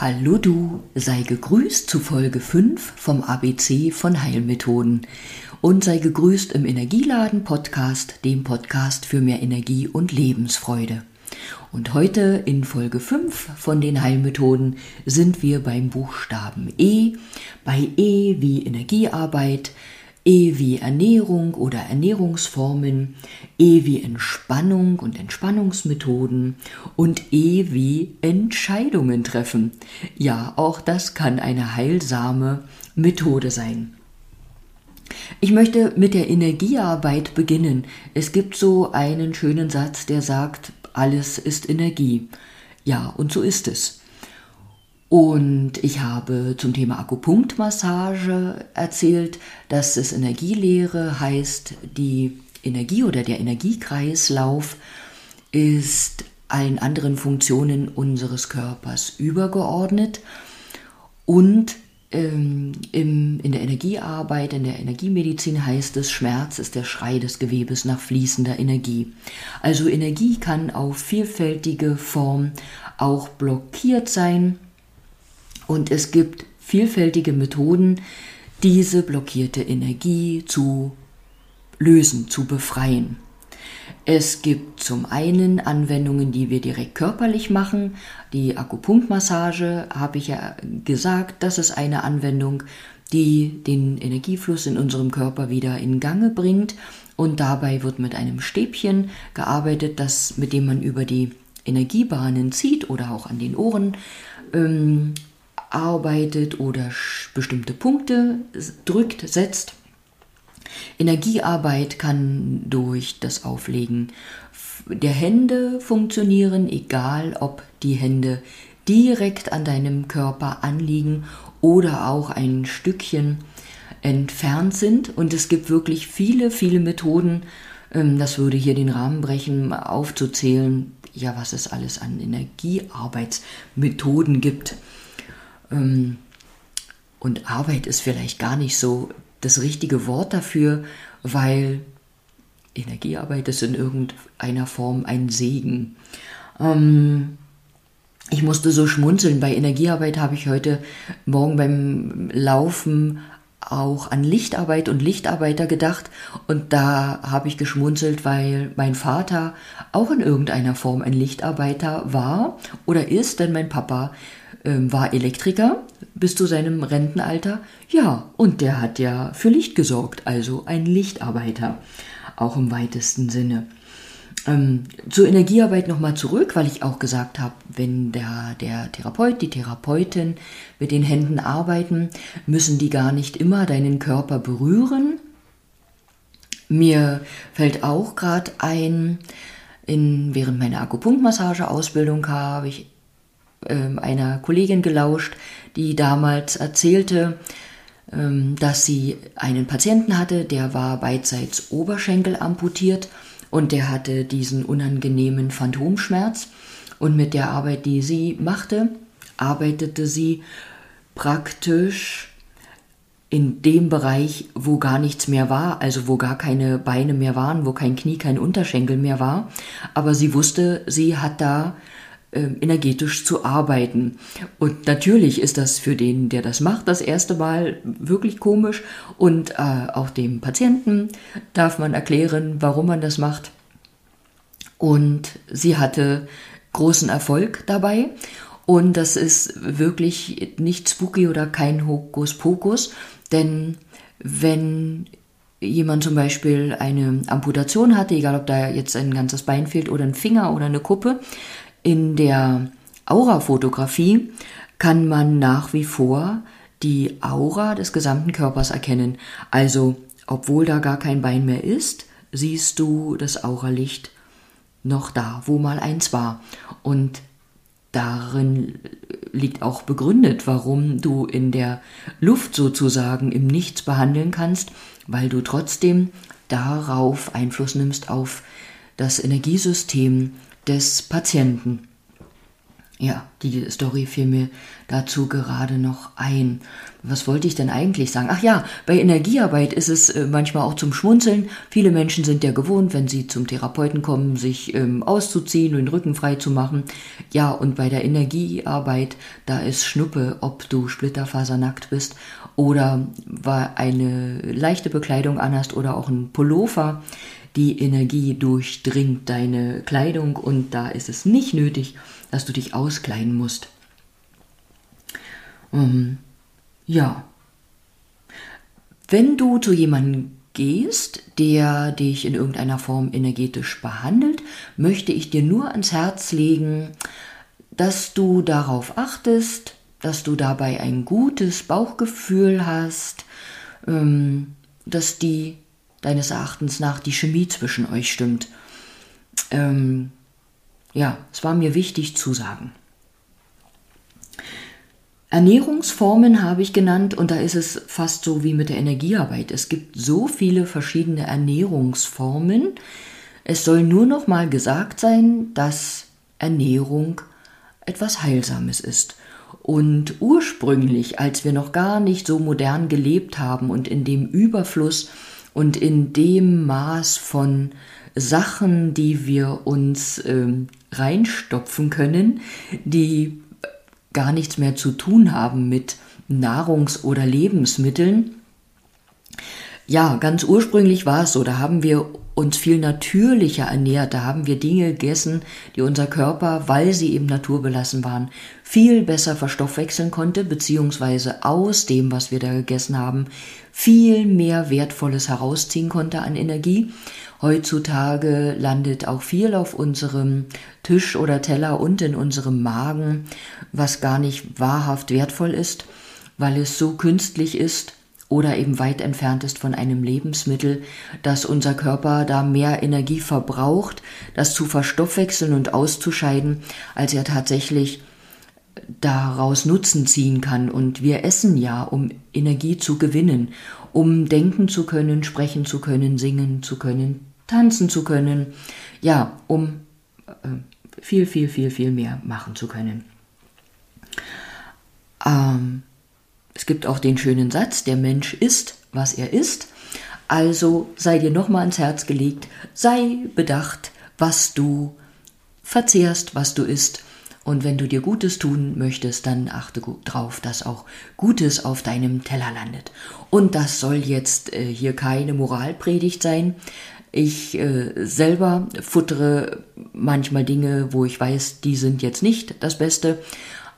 Hallo du, sei gegrüßt zu Folge 5 vom ABC von Heilmethoden und sei gegrüßt im Energieladen Podcast, dem Podcast für mehr Energie und Lebensfreude. Und heute in Folge 5 von den Heilmethoden sind wir beim Buchstaben E, bei E wie Energiearbeit, E wie Ernährung oder Ernährungsformen, E wie Entspannung und Entspannungsmethoden und E wie Entscheidungen treffen. Ja, auch das kann eine heilsame Methode sein. Ich möchte mit der Energiearbeit beginnen. Es gibt so einen schönen Satz, der sagt, alles ist Energie. Ja, und so ist es. Und ich habe zum Thema Akupunktmassage erzählt, dass es Energielehre heißt, die Energie oder der Energiekreislauf ist allen anderen Funktionen unseres Körpers übergeordnet und ähm, im, in der Energiearbeit, in der Energiemedizin heißt es, Schmerz ist der Schrei des Gewebes nach fließender Energie. Also Energie kann auf vielfältige Form auch blockiert sein und es gibt vielfältige Methoden, diese blockierte Energie zu lösen, zu befreien. Es gibt zum einen Anwendungen, die wir direkt körperlich machen. Die Akupunktmassage habe ich ja gesagt, das ist eine Anwendung, die den Energiefluss in unserem Körper wieder in Gange bringt. Und dabei wird mit einem Stäbchen gearbeitet, das, mit dem man über die Energiebahnen zieht oder auch an den Ohren ähm, arbeitet oder bestimmte Punkte drückt, setzt. Energiearbeit kann durch das Auflegen der Hände funktionieren, egal ob die Hände direkt an deinem Körper anliegen oder auch ein Stückchen entfernt sind. Und es gibt wirklich viele, viele Methoden, ähm, das würde hier den Rahmen brechen, aufzuzählen, ja, was es alles an Energiearbeitsmethoden gibt. Ähm, und Arbeit ist vielleicht gar nicht so das richtige Wort dafür, weil Energiearbeit ist in irgendeiner Form ein Segen. Ähm, ich musste so schmunzeln. Bei Energiearbeit habe ich heute Morgen beim Laufen auch an Lichtarbeit und Lichtarbeiter gedacht und da habe ich geschmunzelt, weil mein Vater auch in irgendeiner Form ein Lichtarbeiter war oder ist, denn mein Papa ähm, war Elektriker bis zu seinem Rentenalter. Ja, und der hat ja für Licht gesorgt, also ein Lichtarbeiter, auch im weitesten Sinne. Ähm, zur Energiearbeit nochmal zurück, weil ich auch gesagt habe, wenn der, der Therapeut, die Therapeutin mit den Händen arbeiten, müssen die gar nicht immer deinen Körper berühren. Mir fällt auch gerade ein, in, während meiner Akupunktmassage-Ausbildung habe ich einer Kollegin gelauscht, die damals erzählte, ähm, dass sie einen Patienten hatte, der war beidseits Oberschenkel amputiert und der hatte diesen unangenehmen Phantomschmerz. Und mit der Arbeit, die sie machte, arbeitete sie praktisch in dem Bereich, wo gar nichts mehr war, also wo gar keine Beine mehr waren, wo kein Knie, kein Unterschenkel mehr war. Aber sie wusste, sie hat da ähm, energetisch zu arbeiten. Und natürlich ist das für den, der das macht, das erste Mal wirklich komisch. Und äh, auch dem Patienten darf man erklären, warum man das macht. Und sie hatte großen Erfolg dabei. Und das ist wirklich nicht spooky oder kein Hokuspokus, denn wenn jemand zum Beispiel eine Amputation hatte, egal ob da jetzt ein ganzes Bein fehlt oder ein Finger oder eine Kuppe, in der Aurafotografie kann man nach wie vor die Aura des gesamten Körpers erkennen. Also, obwohl da gar kein Bein mehr ist, siehst du das Auralicht noch da, wo mal eins war. Und darin liegt auch begründet, warum du in der Luft sozusagen im Nichts behandeln kannst, weil du trotzdem darauf Einfluss nimmst auf das Energiesystem des Patienten. ja, die Story fiel mir dazu gerade noch ein. Was wollte ich denn eigentlich sagen? Ach ja, bei Energiearbeit ist es äh, manchmal auch zum Schmunzeln. Viele Menschen sind ja gewohnt, wenn sie zum Therapeuten kommen, sich ähm, auszuziehen und den Rücken frei zu machen. Ja, und bei der Energiearbeit, da ist Schnuppe, ob du splitterfasernackt bist oder eine leichte Bekleidung anhast oder auch ein Pullover. Die Energie durchdringt deine Kleidung und da ist es nicht nötig, dass du dich auskleiden musst. Ähm, ja. Wenn du zu jemandem gehst, der dich in irgendeiner Form energetisch behandelt, möchte ich dir nur ans Herz legen, dass du darauf achtest, dass du dabei ein gutes Bauchgefühl hast, ähm, dass die deines Erachtens nach die Chemie zwischen euch stimmt. Ähm, ja, es war mir wichtig zu sagen. Ernährungsformen habe ich genannt und da ist es fast so wie mit der Energiearbeit. Es gibt so viele verschiedene Ernährungsformen. Es soll nur noch mal gesagt sein, dass Ernährung etwas Heilsames ist. Und ursprünglich, als wir noch gar nicht so modern gelebt haben und in dem Überfluss und in dem Maß von Sachen, die wir uns ähm, reinstopfen können, die gar nichts mehr zu tun haben mit Nahrungs- oder Lebensmitteln. Ja, ganz ursprünglich war es so, da haben wir uns viel natürlicher ernährt, da haben wir Dinge gegessen, die unser Körper, weil sie eben naturbelassen waren, viel besser verstoffwechseln konnte, beziehungsweise aus dem, was wir da gegessen haben, viel mehr Wertvolles herausziehen konnte an Energie. Heutzutage landet auch viel auf unserem Tisch oder Teller und in unserem Magen, was gar nicht wahrhaft wertvoll ist, weil es so künstlich ist oder eben weit entfernt ist von einem Lebensmittel, dass unser Körper da mehr Energie verbraucht, das zu verstoffwechseln und auszuscheiden, als er tatsächlich daraus Nutzen ziehen kann. Und wir essen ja, um Energie zu gewinnen, um denken zu können, sprechen zu können, singen zu können, tanzen zu können, ja, um äh, viel, viel, viel, viel mehr machen zu können. Ähm, es gibt auch den schönen Satz, der Mensch ist, was er ist. Also sei dir nochmal ans Herz gelegt, sei bedacht, was du verzehrst, was du isst. Und wenn du dir Gutes tun möchtest, dann achte darauf, dass auch Gutes auf deinem Teller landet. Und das soll jetzt äh, hier keine Moralpredigt sein. Ich äh, selber futtere manchmal Dinge, wo ich weiß, die sind jetzt nicht das Beste.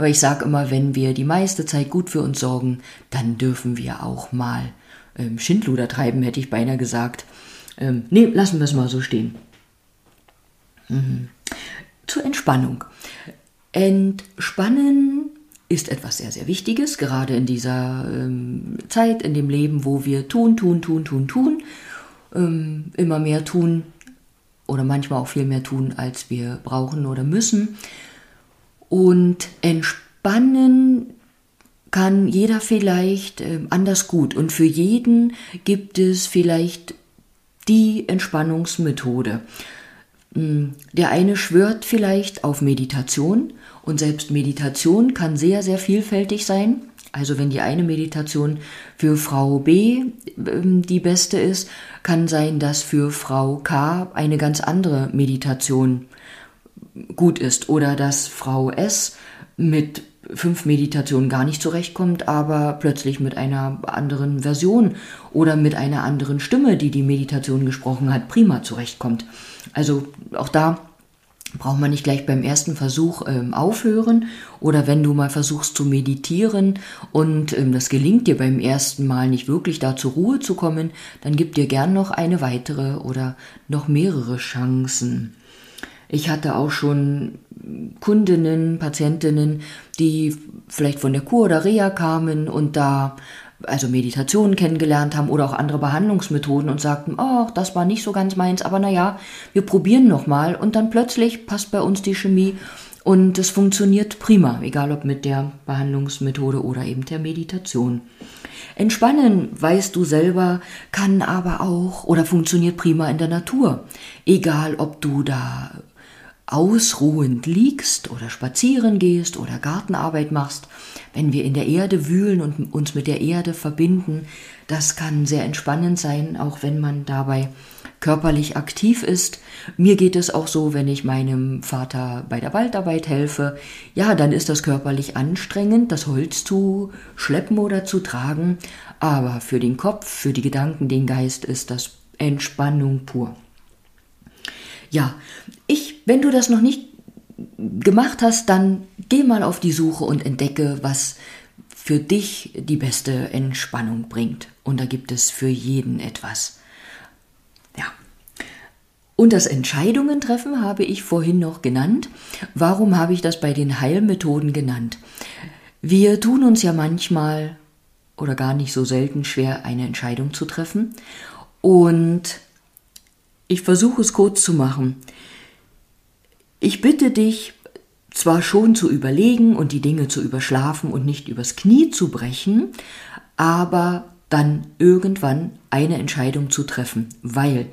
Aber ich sage immer, wenn wir die meiste Zeit gut für uns sorgen, dann dürfen wir auch mal ähm, Schindluder treiben, hätte ich beinahe gesagt. Ähm, nee, lassen wir es mal so stehen. Mhm. Zur Entspannung. Entspannen ist etwas sehr, sehr Wichtiges, gerade in dieser ähm, Zeit, in dem Leben, wo wir tun, tun, tun, tun, tun ähm, immer mehr tun oder manchmal auch viel mehr tun, als wir brauchen oder müssen. Und entspannen kann jeder vielleicht äh, anders gut. Und für jeden gibt es vielleicht die Entspannungsmethode. Hm, der eine schwört vielleicht auf Meditation und selbst Meditation kann sehr, sehr vielfältig sein. Also wenn die eine Meditation für Frau B ähm, die beste ist, kann sein, dass für Frau K eine ganz andere Meditation gut ist oder dass Frau S mit fünf Meditationen gar nicht zurechtkommt, aber plötzlich mit einer anderen Version oder mit einer anderen Stimme, die die Meditation gesprochen hat, prima zurechtkommt. Also auch da braucht man nicht gleich beim ersten Versuch ähm, aufhören oder wenn du mal versuchst zu meditieren und ähm, das gelingt dir beim ersten Mal nicht wirklich da zur Ruhe zu kommen, dann gib dir gern noch eine weitere oder noch mehrere Chancen. Ich hatte auch schon Kundinnen, Patientinnen, die vielleicht von der Kur oder Reha kamen und da also Meditationen kennengelernt haben oder auch andere Behandlungsmethoden und sagten, oh, das war nicht so ganz meins, aber naja, wir probieren nochmal und dann plötzlich passt bei uns die Chemie und es funktioniert prima, egal ob mit der Behandlungsmethode oder eben der Meditation. Entspannen, weißt du selber, kann aber auch oder funktioniert prima in der Natur. Egal, ob du da ausruhend liegst oder spazieren gehst oder Gartenarbeit machst, wenn wir in der Erde wühlen und uns mit der Erde verbinden, das kann sehr entspannend sein, auch wenn man dabei körperlich aktiv ist. Mir geht es auch so, wenn ich meinem Vater bei der Waldarbeit helfe. Ja, dann ist das körperlich anstrengend, das Holz zu schleppen oder zu tragen. Aber für den Kopf, für die Gedanken, den Geist ist das Entspannung pur. Ja, ich, wenn du das noch nicht gemacht hast, dann geh mal auf die Suche und entdecke, was für dich die beste Entspannung bringt. Und da gibt es für jeden etwas. Ja. Und das Entscheidungen treffen habe ich vorhin noch genannt. Warum habe ich das bei den Heilmethoden genannt? Wir tun uns ja manchmal oder gar nicht so selten schwer, eine Entscheidung zu treffen. Und ich versuche es kurz zu machen. Ich bitte dich, zwar schon zu überlegen und die Dinge zu überschlafen und nicht übers Knie zu brechen, aber dann irgendwann eine Entscheidung zu treffen, weil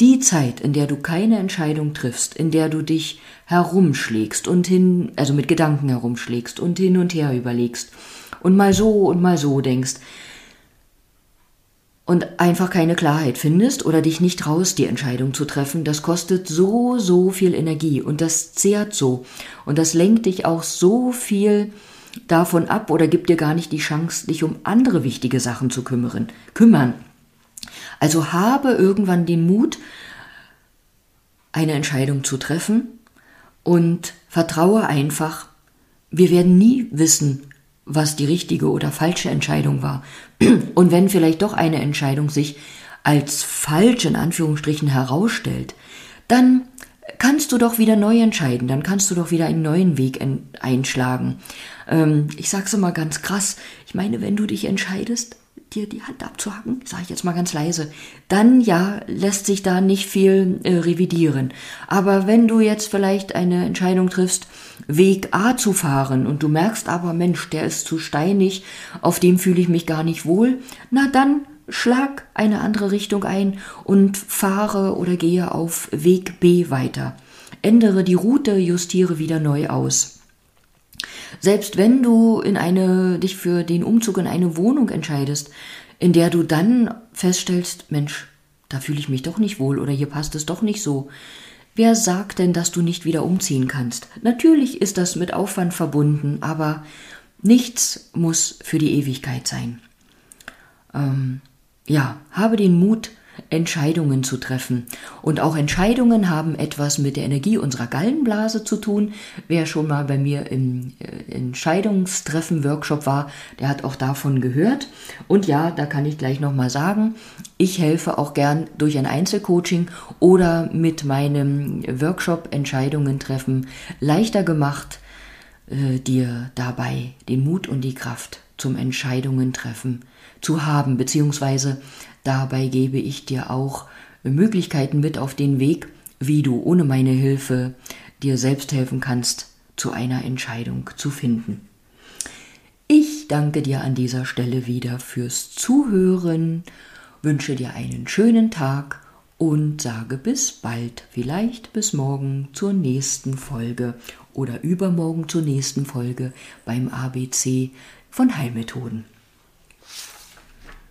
die Zeit, in der du keine Entscheidung triffst, in der du dich herumschlägst und hin, also mit Gedanken herumschlägst und hin und her überlegst und mal so und mal so denkst, und einfach keine Klarheit findest oder dich nicht traust, die Entscheidung zu treffen, das kostet so, so viel Energie und das zehrt so und das lenkt dich auch so viel davon ab oder gibt dir gar nicht die Chance, dich um andere wichtige Sachen zu kümmern. kümmern. Also habe irgendwann den Mut, eine Entscheidung zu treffen und vertraue einfach, wir werden nie wissen, was die richtige oder falsche Entscheidung war. Und wenn vielleicht doch eine Entscheidung sich als falsch in Anführungsstrichen herausstellt, dann kannst du doch wieder neu entscheiden, dann kannst du doch wieder einen neuen Weg einschlagen. Ähm, ich sag's immer ganz krass, ich meine, wenn du dich entscheidest, dir die Hand abzuhacken, sage ich jetzt mal ganz leise, dann ja, lässt sich da nicht viel äh, revidieren. Aber wenn du jetzt vielleicht eine Entscheidung triffst, Weg A zu fahren und du merkst aber, Mensch, der ist zu steinig, auf dem fühle ich mich gar nicht wohl, na dann schlag eine andere Richtung ein und fahre oder gehe auf Weg B weiter. Ändere die Route, justiere wieder neu aus. Selbst wenn du in eine, dich für den Umzug in eine Wohnung entscheidest, in der du dann feststellst, Mensch, da fühle ich mich doch nicht wohl oder hier passt es doch nicht so. Wer sagt denn, dass du nicht wieder umziehen kannst? Natürlich ist das mit Aufwand verbunden, aber nichts muss für die Ewigkeit sein. Ähm, ja, habe den Mut, Entscheidungen zu treffen. Und auch Entscheidungen haben etwas mit der Energie unserer Gallenblase zu tun. Wer schon mal bei mir im äh, Entscheidungstreffen-Workshop war, der hat auch davon gehört. Und ja, da kann ich gleich nochmal sagen, ich helfe auch gern durch ein Einzelcoaching oder mit meinem Workshop Entscheidungen treffen leichter gemacht, äh, dir dabei den Mut und die Kraft zum Entscheidungen treffen zu haben, beziehungsweise Dabei gebe ich dir auch Möglichkeiten mit auf den Weg, wie du ohne meine Hilfe dir selbst helfen kannst, zu einer Entscheidung zu finden. Ich danke dir an dieser Stelle wieder fürs Zuhören, wünsche dir einen schönen Tag und sage bis bald, vielleicht bis morgen zur nächsten Folge oder übermorgen zur nächsten Folge beim ABC von Heilmethoden.